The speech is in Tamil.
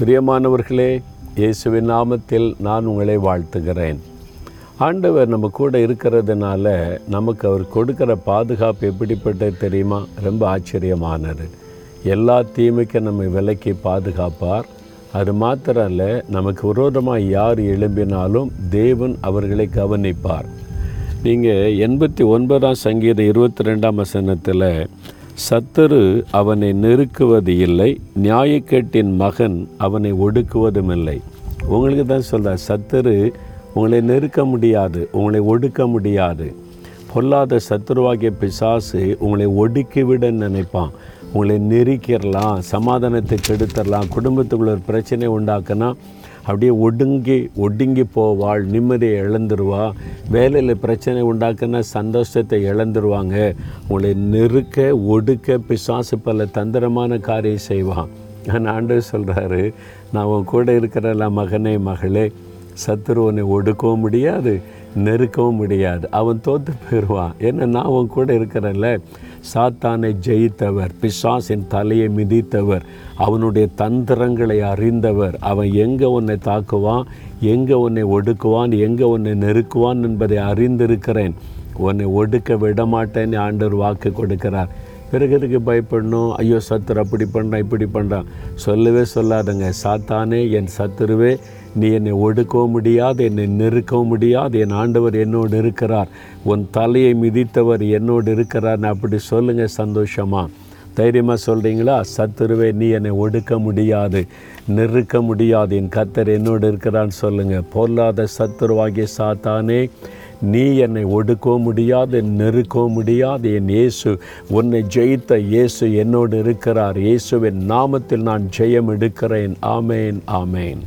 பிரியமானவர்களே இயேசுவின் நாமத்தில் நான் உங்களை வாழ்த்துகிறேன். ஆண்டவர் நம்ம கூட இருக்கிறதுனால நமக்கு அவர் கொடுக்கிற பாதுகாப்பு எப்படிப்பட்டது தெரியுமா? ரொம்ப ஆச்சரியமானது. எல்லா தீமைக்கும் நம்மை விலக்கி பாதுகாப்பார். அது மாத்திரம் இல்லை நமக்கு விரோதமாக யார் எழும்பினாலும் தேவன் அவர்களை கவனிப்பார். நீங்கள் எண்பத்தி ஒன்பதாம் சங்கீத இருபத்தி ரெண்டாம் வசனத்தில் சத்துரு அவனை நெருக்குவது இல்லை நியாயக்கேட்டின் மகன் அவனை ஒடுக்குவதும் இல்லை உங்களுக்கு தான் சொல்கிறார் சத்தரு உங்களை நெருக்க முடியாது உங்களை ஒடுக்க முடியாது. பொல்லாத சத்துருவாகிய பிசாசு உங்களை ஒடுக்கிவிட நினைப்பான். உங்களை நெருக்கிடலாம் சமாதானத்தை கெடுத்துடலாம் குடும்பத்துக்குள்ள ஒரு பிரச்சனை உண்டாக்குனா அப்படியே ஒடுங்கி ஒடுங்கி போவாள் நிம்மதியை இழந்துருவா. வேலையில் பிரச்சனை உண்டாக்குன சந்தோஷத்தை இழந்துருவாங்க. உங்களை நெருக்க ஒடுக்க பிசாசு பல தந்திரமான காரியம் செய்வான். நான் ஆண்டு சொல்கிறாரு நான் உன் கூட இருக்கிறல்ல மகனே மகளே சத்துருவனை ஒடுக்கவும் முடியாது. நெருக்கவும் முடியாது. அவன் தோற்று போயிடுவான் ஏன்னா நான் அவன் கூட இருக்கிறேன்ல? சாத்தானை ஜெயித்தவர் பிசாசின் தலையை மிதித்தவர் அவனுடைய தந்திரங்களை அறிந்தவர். அவன் எங்கே உன்னை தாக்குவான்? எங்கே உன்னை ஒடுக்குவான்? எங்கே உன்னை நெருக்குவான் என்பதை அறிந்திருக்கிறேன். உன்னை ஒடுக்க விடமாட்டேன்னு ஆண்டவர் வாக்கு கொடுக்கிறார். பிறகு பயப்படணும். ஐயோ சத்துரு அப்படி பண்ணுறான் இப்படி பண்ணுறான் சொல்லவே சொல்லாதங்க. சாத்தானே என் சத்துருவே நீ என்னை ஒடுக்கவும் முடியாது என்னை நெருக்கவும் முடியாது. என் ஆண்டவர் என்னோடு இருக்கிறார். உன் தலையை மிதித்தவர் என்னோடு இருக்கிறார்னு அப்படி சொல்லுங்கள் சந்தோஷமாக தைரியமாக சொல்கிறீங்களா சத்துருவே நீ என்னை ஒடுக்க முடியாது நெருக்க முடியாது. என் கத்தர் என்னோடு இருக்கிறான்னு சொல்லுங்கள் பொல்லாத சத்துருவாகிய சாத்தானே நீ என்னை ஒடுக்கவும் முடியாது நெருக்கவும் முடியாது. என் இயேசு உன்னை ஜெயித்த இயேசு என்னோடு இருக்கிறார். இயேசுவின் நாமத்தில் நான் ஜெயம் எடுக்கிறேன் ஆமேன் ஆமேன்.